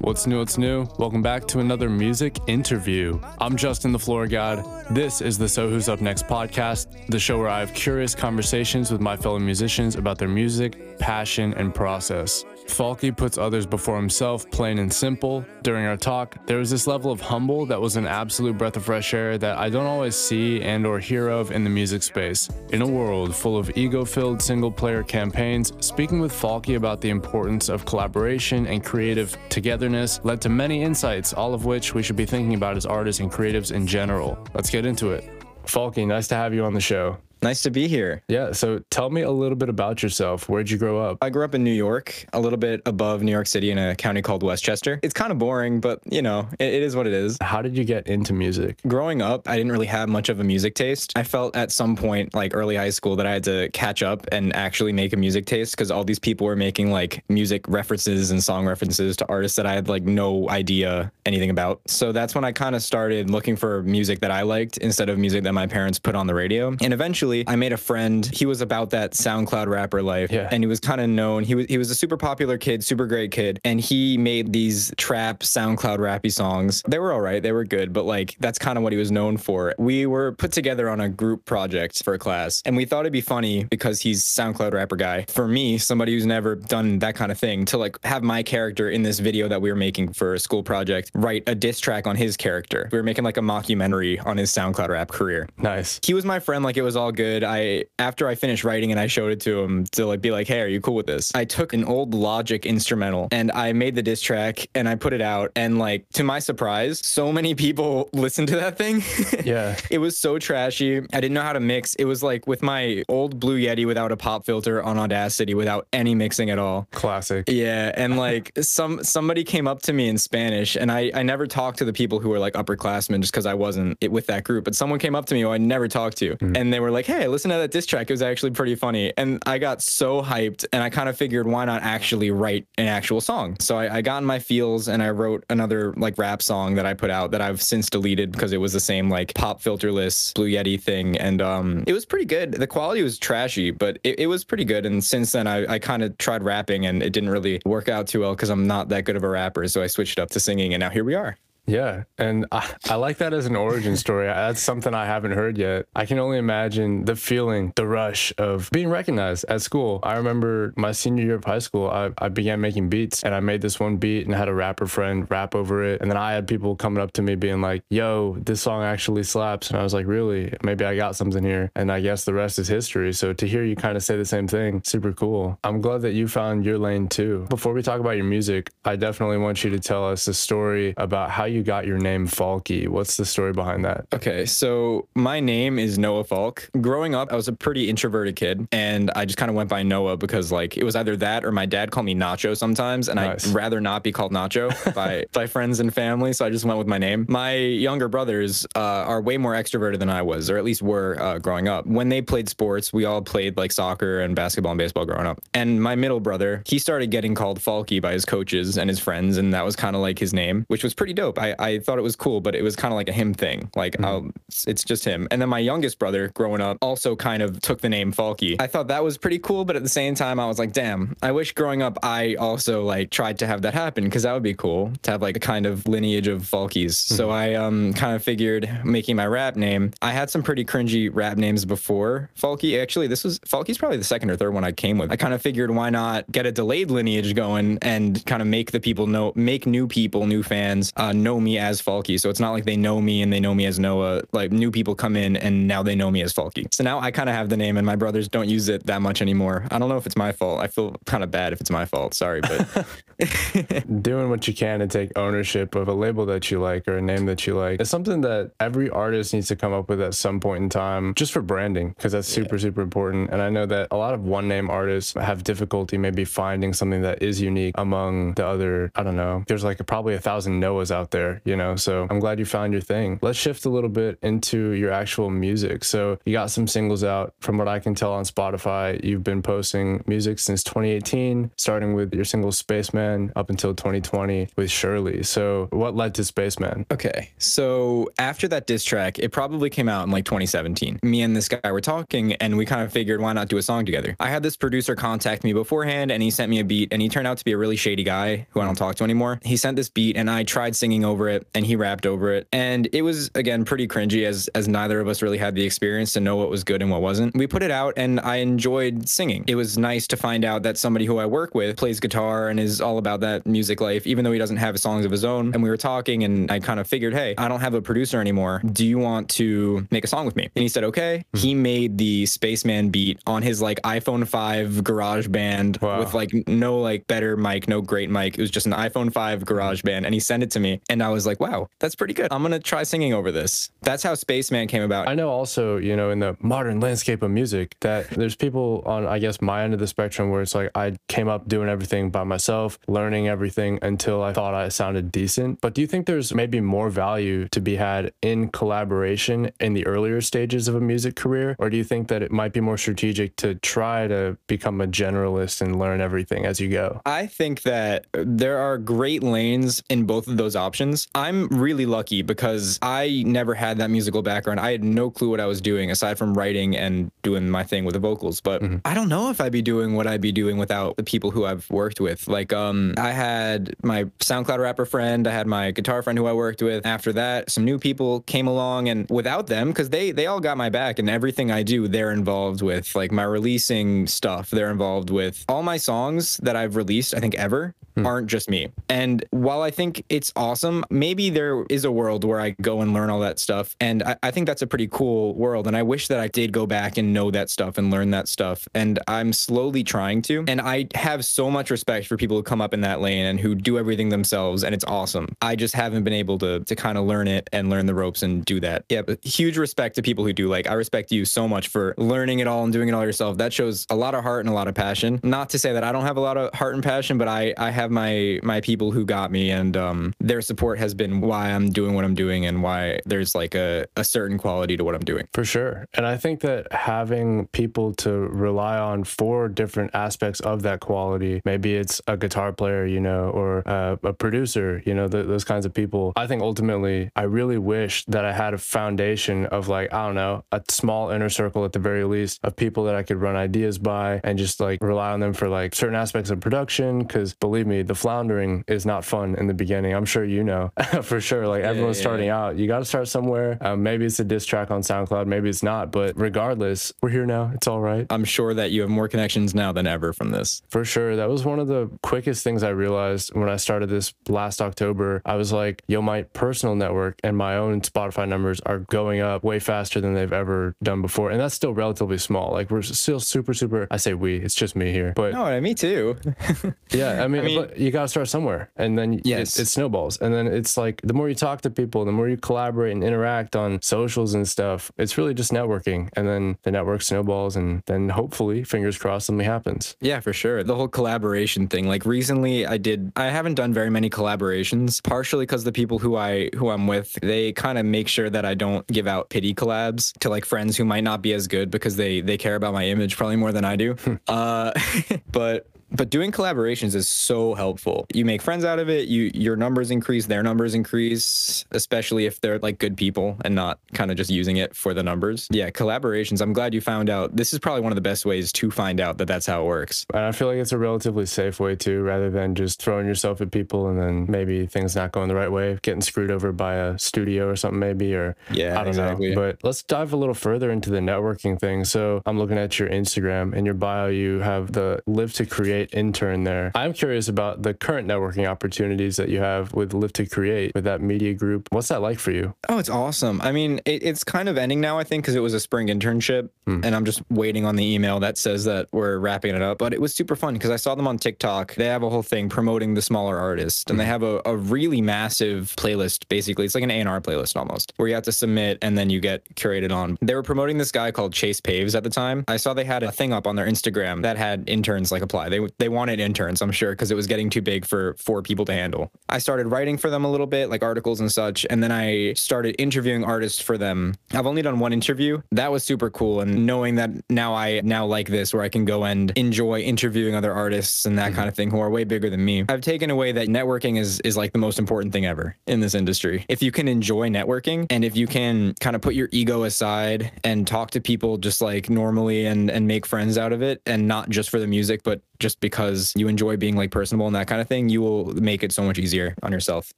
What's new? What's new? Welcome back to another music interview. I'm Justin the Floor God. This is the So Who's Up Next podcast, the show where I have curious conversations with my fellow musicians about their music, passion, and process. Falky puts others before himself, plain and simple. During our talk, there was this level of humble that was an absolute breath of fresh air that I don't always see and or hear of in the music space. In a world full of ego-filled single-player campaigns, speaking with Falky about the importance of collaboration and creative togetherness led to many insights, all of which we should be thinking about as artists and creatives in general. Let's get into it. Falky, nice to have you on the show. Nice to be here. Yeah. So tell me a little bit about yourself. Where'd you grow up? I grew up in New York, a little bit above New York City in a county called Westchester. It's kind of boring, but you know, it, it is what it is. How did you get into music? Growing up, I didn't really have much of a music taste. I felt at some point, like early high school, that I had to catch up and actually make a music taste because all these people were making like music references and song references to artists that I had like no idea anything about. So that's when I kind of started looking for music that I liked instead of music that my parents put on the radio. And eventually, I made a friend. He was about that SoundCloud rapper life, Yeah. and he was kind of known. He was he was a super popular kid, super great kid, and he made these trap SoundCloud rappy songs. They were all right, they were good, but like that's kind of what he was known for. We were put together on a group project for a class, and we thought it'd be funny because he's SoundCloud rapper guy. For me, somebody who's never done that kind of thing, to like have my character in this video that we were making for a school project, write a diss track on his character. We were making like a mockumentary on his SoundCloud rap career Nice. he was my friend like it was all good. I after i finished writing and i showed it to him to like be like hey are you cool with this? I took an old logic instrumental and i made the diss track and i put it out. And like to my surprise so many people listened to that thing. Yeah. it was so trashy. I didn't know how to mix. It was like with my old blue yeti without a pop filter on audacity without any mixing at all. Classic. yeah, and like some somebody came up to me in Spanish, and I I never talked to the people who were like upperclassmen just because I wasn't it, with that group. But someone came up to me who I never talked to, hmm. and they were like, "Hey, listen to that diss track. It was actually pretty funny." And I got so hyped, and I kind of figured, why not actually write an actual song? So I, I got in my feels, and I wrote another like rap song that I put out that I've since deleted because it was the same like pop filterless Blue Yeti thing, and um, it was pretty good. The quality was trashy, but it, it was pretty good. And since then, I, I kind of tried rapping, and it didn't really work out too well because I'm not that good of a rapper. So I switched up to singing, and now here we are. Yeah, and I, I like that as an origin story. That's something I haven't heard yet. I can only imagine the feeling, the rush of being recognized at school. I remember my senior year of high school, I, I began making beats and I made this one beat and had a rapper friend rap over it. And then I had people coming up to me being like, yo, this song actually slaps. And I was like, really? Maybe I got something here. And I guess the rest is history. So to hear you kind of say the same thing, super cool. I'm glad that you found your lane too. Before we talk about your music, I definitely want you to tell us a story about how you got your name Falky. What's the story behind that? Okay, so my name is Noah Falk. Growing up, I was a pretty introverted kid, and I just kind of went by Noah because like it was either that or my dad called me Nacho sometimes, and Nice. I'd rather not be called Nacho by by friends and family, so I just went with my name. My younger brothers uh, are way more extroverted than I was, or at least were uh, growing up. When they played sports, we all played like soccer and basketball and baseball growing up. And my middle brother, he started getting called Falky by his coaches and his friends, and that was kind of like his name, which was pretty dope. I, I thought it was cool, but it was kind of like a him thing. Like, I'll, it's- it's just him. And then my youngest brother, growing up, also kind of took the name Falky. I thought that was pretty cool, but at the same time, I was like, damn, I wish growing up I also like tried to have that happen because that would be cool to have like a kind of lineage of Falkies. So I um kind of figured making my rap name. I had some pretty cringy rap names before Falky. Actually, this was Falky's probably the second or third one I came with. I kind of figured why not get a delayed lineage going and kind of make the people know, make new people, new fans uh, know me as Falky. So it's not like they know me and they know me as Noah. Like new people come in and now they know me as Falky. So now I kind of have the name and my brothers don't use it that much anymore. I don't know if it's my fault. I feel kind of bad if it's my fault. Sorry, but Doing what you can to take ownership of a label that you like or a name that you like is something that every artist needs to come up with at some point in time just for branding because that's super, super important. And I know that a lot of one name artists have difficulty maybe finding something that is unique among the other, I don't know, there's like probably a thousand Noahs out there, you know? So I'm glad you found your thing. Let's shift a little bit into your actual music. So you got some singles out from what I can tell on Spotify. You've been posting music since 2018, starting with your single Spaceman Spaceman up until 2020 with Shirley. So what led to Spaceman? Okay. So after that diss track, it probably came out in like 2017. Me and this guy were talking and we kind of figured why not do a song together. I had this producer contact me beforehand and he sent me a beat and he turned out to be a really shady guy who I don't talk to anymore. He sent this beat and I tried singing over it and he rapped over it. And it was again pretty cringy as as neither of us really had the experience to know what was good and what wasn't. We put it out and I enjoyed singing. It was nice to find out that somebody who I work with plays guitar and is all about that music life, even though he doesn't have songs of his own. And we were talking and I kind of figured, hey, I don't have a producer anymore. Do you want to make a song with me? And he said, okay. Hmm. He made the Spaceman beat on his like iPhone 5 GarageBand Wow. with like no like better mic, no great mic. It was just an iPhone 5 GarageBand. And he sent it to me. And I was like, wow, that's pretty good. I'm going to try singing over this. That's how Spaceman came about. I know also, you know, in the modern landscape of music, that there's people on, I guess, my end of the spectrum where it's like I came up doing everything by myself, learning everything until I thought I sounded decent. But do you think there's maybe more value to be had in collaboration in the earlier stages of a music career? Or do you think that it might be more strategic to try to become a generalist and learn everything as you go? I think that there are great lanes in both of those options. I'm really lucky because I never had that musical background. I had no clue what I was doing aside from writing and doing my thing with the vocals. But I don't know if I'd be doing what I'd be doing without the people who I've worked with. Like, um, I had my SoundCloud rapper friend, I had my guitar friend who I worked with. After that, some new people came along, and without them, because they they all got my back and everything I do, they're involved with. Like my releasing stuff, they're involved with all my songs that I've released. I think ever aren't just me. And while I think it's awesome, maybe there is a world where I go and learn all that stuff. And I, I think that's a pretty cool world. And I wish that I did go back and know that stuff and learn that stuff. And I'm slowly trying to. And I have so much respect for people who come up in that lane and who do everything themselves. And it's awesome. I just haven't been able to to kind of learn it and learn the ropes and do that. Yeah, but huge respect to people who do. Like I respect you so much for learning it all and doing it all yourself. That shows a lot of heart and a lot of passion. Not to say that I don't have a lot of heart and passion, but I I have my my people who got me and um their support has been why I'm doing what I'm doing and why there's like a, a certain quality to what I'm doing. For sure. And I think that having people to rely on for different aspects of that quality, maybe it's a guitar player, you know, or a producer, you know, th- those kinds of people. I think ultimately, I really wish that I had a foundation of like, I don't know, a small inner circle at the very least of people that I could run ideas by and just like rely on them for like certain aspects of production. Cause believe me, the floundering is not fun in the beginning. I'm sure you know for sure. Like everyone's yeah, starting out. You got to start somewhere. Um, maybe it's a diss track on SoundCloud, maybe it's not. But regardless, we're here now. It's all right. I'm sure that you have more connections now than ever from this. For sure. That was one of the quickest things I realized when I started this last October. I was like, yo, my personal network and my own Spotify numbers are going up way faster than they've ever done before. And that's still relatively small. Like we're still super, super, I say we, it's just me here. But No, me too. yeah, I mean, mean- but you got to start somewhere, and then Yes. it, it snowballs, and then it's like the more you talk to people, the more you collaborate and interact on socials and stuff. It's really just networking, and then the network snowballs, and then hopefully, fingers crossed, something happens. Yeah, for sure. The whole collaboration thing. Like recently I did I haven't done very many collaborations, partially because the people who I who I'm with, they kind of make sure that I don't give out pity collabs to like friends who might not be as good because they they care about my image probably more than I do. uh but but doing collaborations is so helpful. You make friends out of it. You your numbers increase, their numbers increase, especially if they're like good people and not kind of just using it for the numbers. Yeah, collaborations. I'm glad you found out. This is probably one of the best ways to find out that that's how it works. And I feel like it's a relatively safe way too, rather than just throwing yourself at people and then maybe things not going the right way, getting screwed over by a studio or something, maybe, or Yeah, I don't exactly. know. But let's dive a little further into the networking thing. So I'm looking at your Instagram and your bio. You have the Live to Create intern there. I'm curious about the current networking opportunities that you have with Live to Create with that media group. What's that like for you? Oh, it's awesome. I mean, it, it's kind of ending now, I think, because it was a spring internship, hmm. and I'm just waiting on the email that says that we're wrapping it up. But it was super fun because I saw them on TikTok. They have a whole thing promoting the smaller artists, and they hmm. have a, a really massive playlist. Basically, it's like an A&R playlist almost, where you have to submit and then you get curated on. They were promoting this guy called Chase Paves at the time. I saw they had a thing up on their Instagram that had interns like apply. They they wanted interns, I'm sure, because it was getting too big for four people to handle. I started writing for them a little bit, like articles and such, and then I started interviewing artists for them. I've only done one interview. That was super cool, and knowing that now I now like this, where I can go and enjoy interviewing other artists and that mm-hmm. kind of thing who are way bigger than me. I've taken away that networking is is like the most important thing ever in this industry. If you can enjoy networking and if you can kind of put your ego aside and talk to people just like normally and and make friends out of it and not just for the music but just because you enjoy being like personable and that kind of thing, you will make it so much easier on yourself.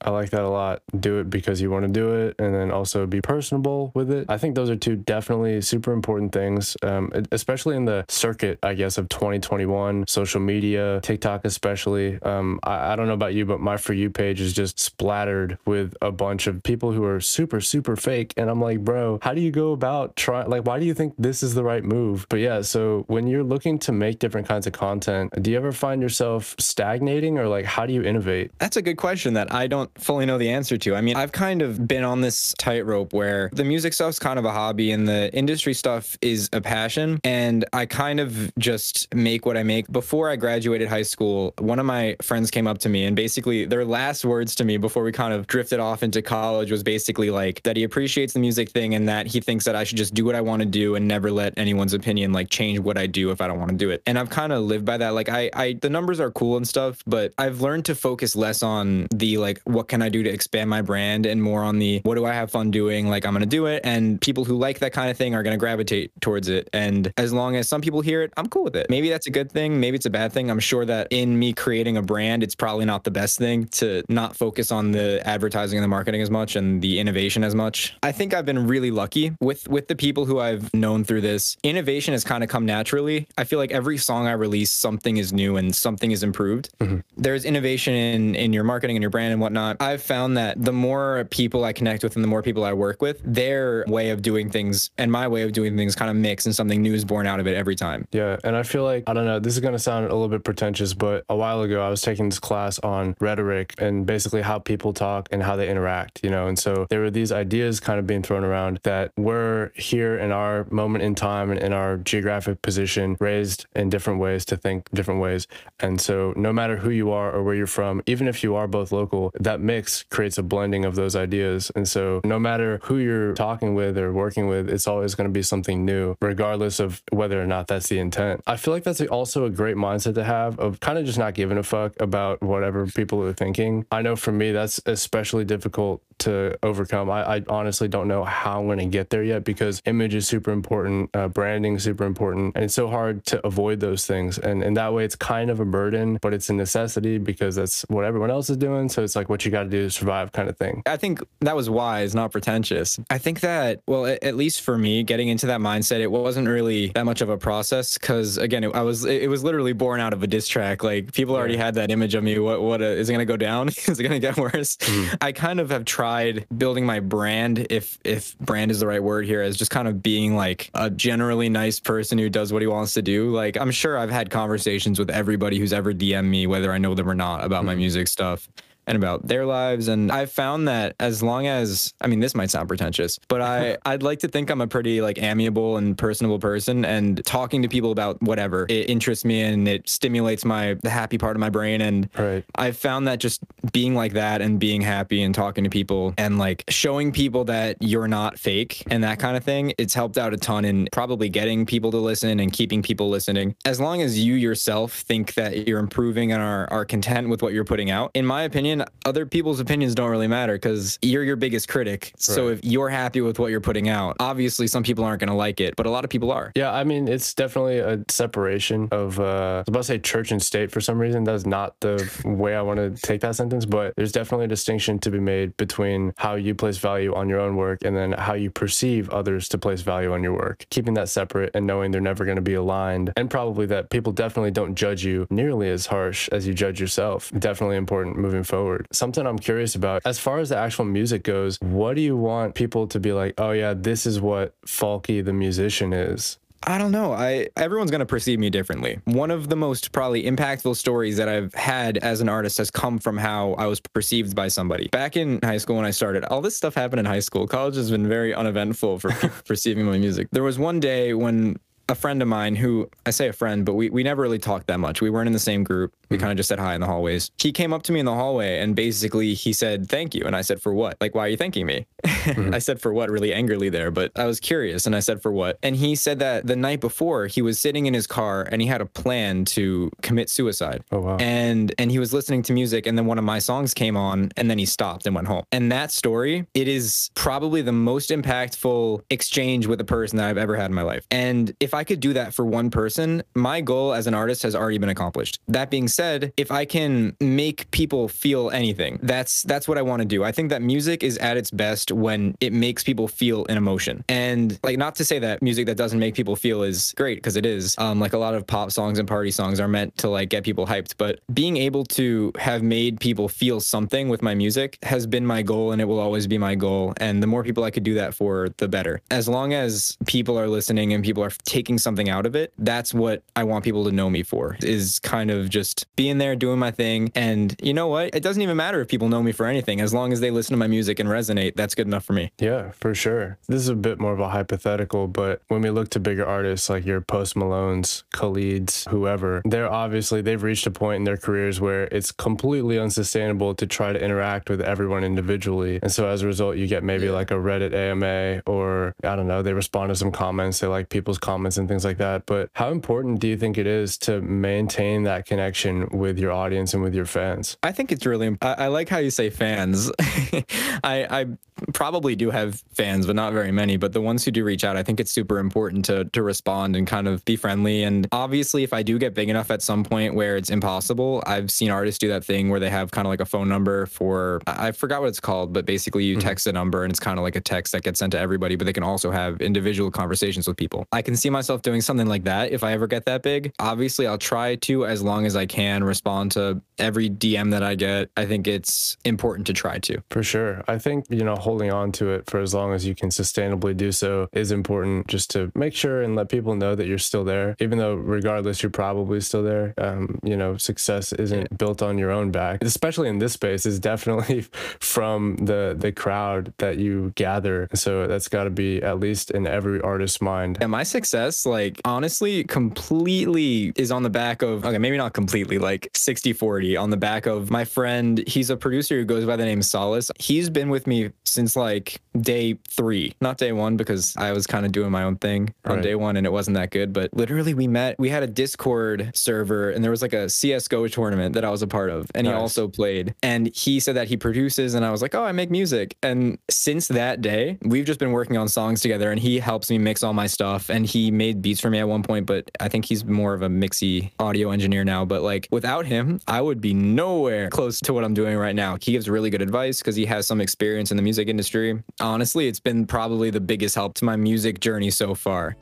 I like that a lot. Do it because you want to do it and then also be personable with it. I think those are two definitely super important things, um, especially in the circuit, I guess, of 2021, social media, TikTok especially. Um, I, I don't know about you, but my For You page is just splattered with a bunch of people who are super, super fake. And I'm like, bro, how do you go about trying? Like, why do you think this is the right move? But yeah, so when you're looking to make different kinds of content, do you ever find yourself stagnating or like how do you innovate? That's a good question that I don't fully know the answer to. I mean, I've kind of been on this tightrope where the music stuff's kind of a hobby and the industry stuff is a passion. And I kind of just make what I make. Before I graduated high school, one of my friends came up to me and basically their last words to me before we kind of drifted off into college was basically like that he appreciates the music thing and that he thinks that I should just do what I want to do and never let anyone's opinion like change what I do if I don't want to do it. And I've kind of lived by that. Like I, I, the numbers are cool and stuff, but I've learned to focus less on the like, what can I do to expand my brand and more on the, what do I have fun doing? Like, I'm to do it. And people who like that kind of thing are to gravitate towards it. And as long as some people hear it, I'm cool with it. Maybe that's a good thing. Maybe it's a bad thing. I'm sure that in me creating a brand, it's probably not the best thing to not focus on the advertising and the marketing as much and the innovation as much. I think I've been really lucky with, with the people who I've known through this. Innovation has kind of come naturally. I feel like every song I release, something is new and something is improved. Mm-hmm. There's innovation in in your marketing and your brand and whatnot. I've found that the more people I connect with and the more people I work with, their way of doing things and my way of doing things kind of mix and something new is born out of it every time. Yeah, and I feel like I don't know, this is going to sound a little bit pretentious, but a while ago I was taking this class on rhetoric and basically how people talk and how they interact, you know. And so there were these ideas kind of being thrown around that we're here in our moment in time and in our geographic position raised in different ways to think different ways. And so, no matter who you are or where you're from, even if you are both local, that mix creates a blending of those ideas. And so, no matter who you're talking with or working with, it's always going to be something new, regardless of whether or not that's the intent. I feel like that's also a great mindset to have of kind of just not giving a fuck about whatever people are thinking. I know for me, that's especially difficult to overcome. I, I honestly don't know how I'm going to get there yet because image is super important, uh, branding is super important, and it's so hard to avoid those things. And and that way, it's kind of a burden, but it's a necessity because that's what everyone else is doing. So it's like what you got to do to survive, kind of thing. I think that was wise, not pretentious. I think that well, at least for me, getting into that mindset, it wasn't really that much of a process because again, it, I was it was literally born out of a diss track. Like people already had that image of me. What what uh, is it going to go down? is it going to get worse? Mm-hmm. I kind of have tried building my brand, if if brand is the right word here, as just kind of being like a generally nice person who does what he wants to do. Like I'm sure I've had conversations with everybody who's ever DM me, whether I know them or not, about mm-hmm. my music stuff and about their lives. And I've found that as long as, I mean, this might sound pretentious, but I, I'd like to think I'm a pretty like amiable and personable person and talking to people about whatever it interests me and it stimulates my, the happy part of my brain. And right. I've found that just being like that and being happy and talking to people and like showing people that you're not fake and that kind of thing, it's helped out a ton in probably getting people to listen and keeping people listening. As long as you yourself think that you're improving and are, are content with what you're putting out, in my opinion, other people's opinions don't really matter because you're your biggest critic. Right. So if you're happy with what you're putting out, obviously some people aren't going to like it, but a lot of people are. Yeah, I mean, it's definitely a separation of, uh, I was about to say church and state for some reason. That's not the way I want to take that sentence, but there's definitely a distinction to be made between how you place value on your own work and then how you perceive others to place value on your work. Keeping that separate and knowing they're never going to be aligned, and probably that people definitely don't judge you nearly as harsh as you judge yourself. Definitely important moving forward forward. Something I'm curious about as far as the actual music goes, what do you want people to be like, oh, yeah, this is what Falky the musician is? I don't know. I everyone's going to perceive me differently. One of the most probably impactful stories that I've had as an artist has come from how I was perceived by somebody. Back in high school when I started, all this stuff happened in high school. College has been very uneventful for perceiving my music. There was one day when a friend of mine who I say a friend, but we, we never really talked that much. We weren't in the same group. We mm-hmm. kind of just said hi in the hallways. He came up to me in the hallway and basically he said, Thank you. And I said, For what? Like, why are you thanking me? Mm-hmm. I said, For what? Really angrily there, but I was curious and I said, For what? And he said that the night before he was sitting in his car and he had a plan to commit suicide. Oh, wow. And and he was listening to music and then one of my songs came on and then he stopped and went home. And that story, it is probably the most impactful exchange with a person that I've ever had in my life. And if I could do that for one person, my goal as an artist has already been accomplished. That being said, if I can make people feel anything, that's that's what I want to do. I think that music is at its best when it makes people feel an emotion. And like not to say that music that doesn't make people feel is great because it is. Um, like a lot of pop songs and party songs are meant to like get people hyped, but being able to have made people feel something with my music has been my goal and it will always be my goal. And the more people I could do that for, the better. As long as people are listening and people are taking something out of it, that's what I want people to know me for is kind of just being there, doing my thing. And you know what? It doesn't even matter if people know me for anything. As long as they listen to my music and resonate, that's good enough for me. Yeah, for sure. This is a bit more of a hypothetical, but when we look to bigger artists like your Post Malones, Khalid's, whoever, they're obviously they've reached a point in their careers where it's completely unsustainable to try to interact with everyone individually. And so as a result, you get maybe like a Reddit AMA or I don't know, they respond to some comments, they like people's comments and things like that. But how important do you think it is to maintain that connection with your audience and with your fans? I think it's really. I, I like how you say fans. I, I probably do have fans, but not very many. But the ones who do reach out, I think it's super important to to respond and kind of be friendly. And obviously, if I do get big enough at some point where it's impossible, I've seen artists do that thing where they have kind of like a phone number for I forgot what it's called, but basically you mm-hmm. text a number and it's kind of like a text that gets sent to everybody. But they can also have individual conversations with people. I can see myself doing something like that if I ever get that big. Obviously, I'll try to as long as I can respond to every DM that I get. I think it's important to try to. For sure. I think, you know, holding on to it for as long as you can sustainably do so is important just to make sure and let people know that you're still there. Even though, regardless, you're probably still there. Um, you know, success isn't built on your own back, especially in this space, is definitely from the, the crowd that you gather. So that's got to be at least in every artist's mind. And my success, like honestly, completely is on the back of, okay, maybe not completely, like 60 40 on the back of my friend. He's a producer who goes by the name Solace. He's been with me since like day three, not day one, because I was kind of doing my own thing on Right. day one and it wasn't that good. But literally, we met, we had a Discord server and there was like a CSGO tournament that I was a part of. And he also played. And he said that he produces. And I was like, oh, I make music. And since that day, we've just been working on songs together and he helps me mix all my stuff. And he made beats for me at one point, but I think he's more of a mixy audio engineer now. But like without him, I would be nowhere close to what I'm doing right now. He gives really good advice because he has some experience in the music industry. Honestly, it's been probably the biggest help to my music journey so far.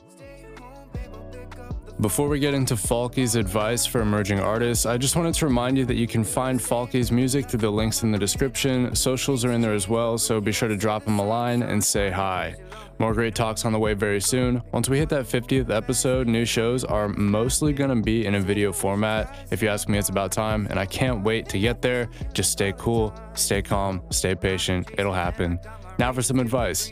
Before we get into Falky's advice for emerging artists, I just wanted to remind you that you can find Falky's music through the links in the description. Socials are in there as well, so be sure to drop him a line and say hi. More great talks on the way very soon. Once we hit that 50th episode, new shows are mostly going to be in a video format. If you ask me, it's about time, and I can't wait to get there. Just stay cool, stay calm, stay patient. It'll happen. Now for some advice.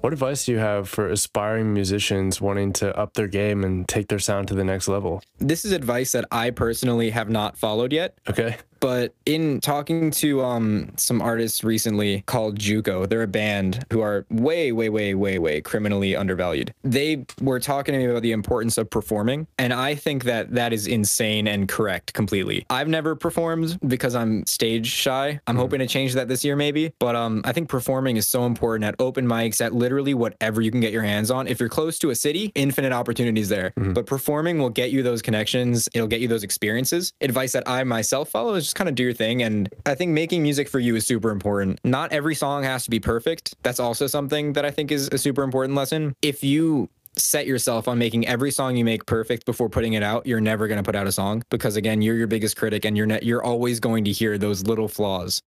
What advice do you have for aspiring musicians wanting to up their game and take their sound to the next level? This is advice that I personally have not followed yet. Okay. But in talking to um, some artists recently called Juco, they're a band who are way, way, way, way, way criminally undervalued. They were talking to me about the importance of performing, and I think that that is insane and correct completely. I've never performed because I'm stage shy. I'm hoping to change that this year, maybe. But um, I think performing is so important at open mics, at literally whatever you can get your hands on. If you're close to a city, infinite opportunities there. But performing will get you those connections. It'll get you those experiences. Advice that I myself follow is just kind of do your thing. And I think making music for you is super important. Not every song has to be perfect. That's also something that I think is a super important lesson. If you set yourself on making every song you make perfect before putting it out, you're never going to put out a song because again, you're your biggest critic and you're ne- you're always going to hear those little flaws.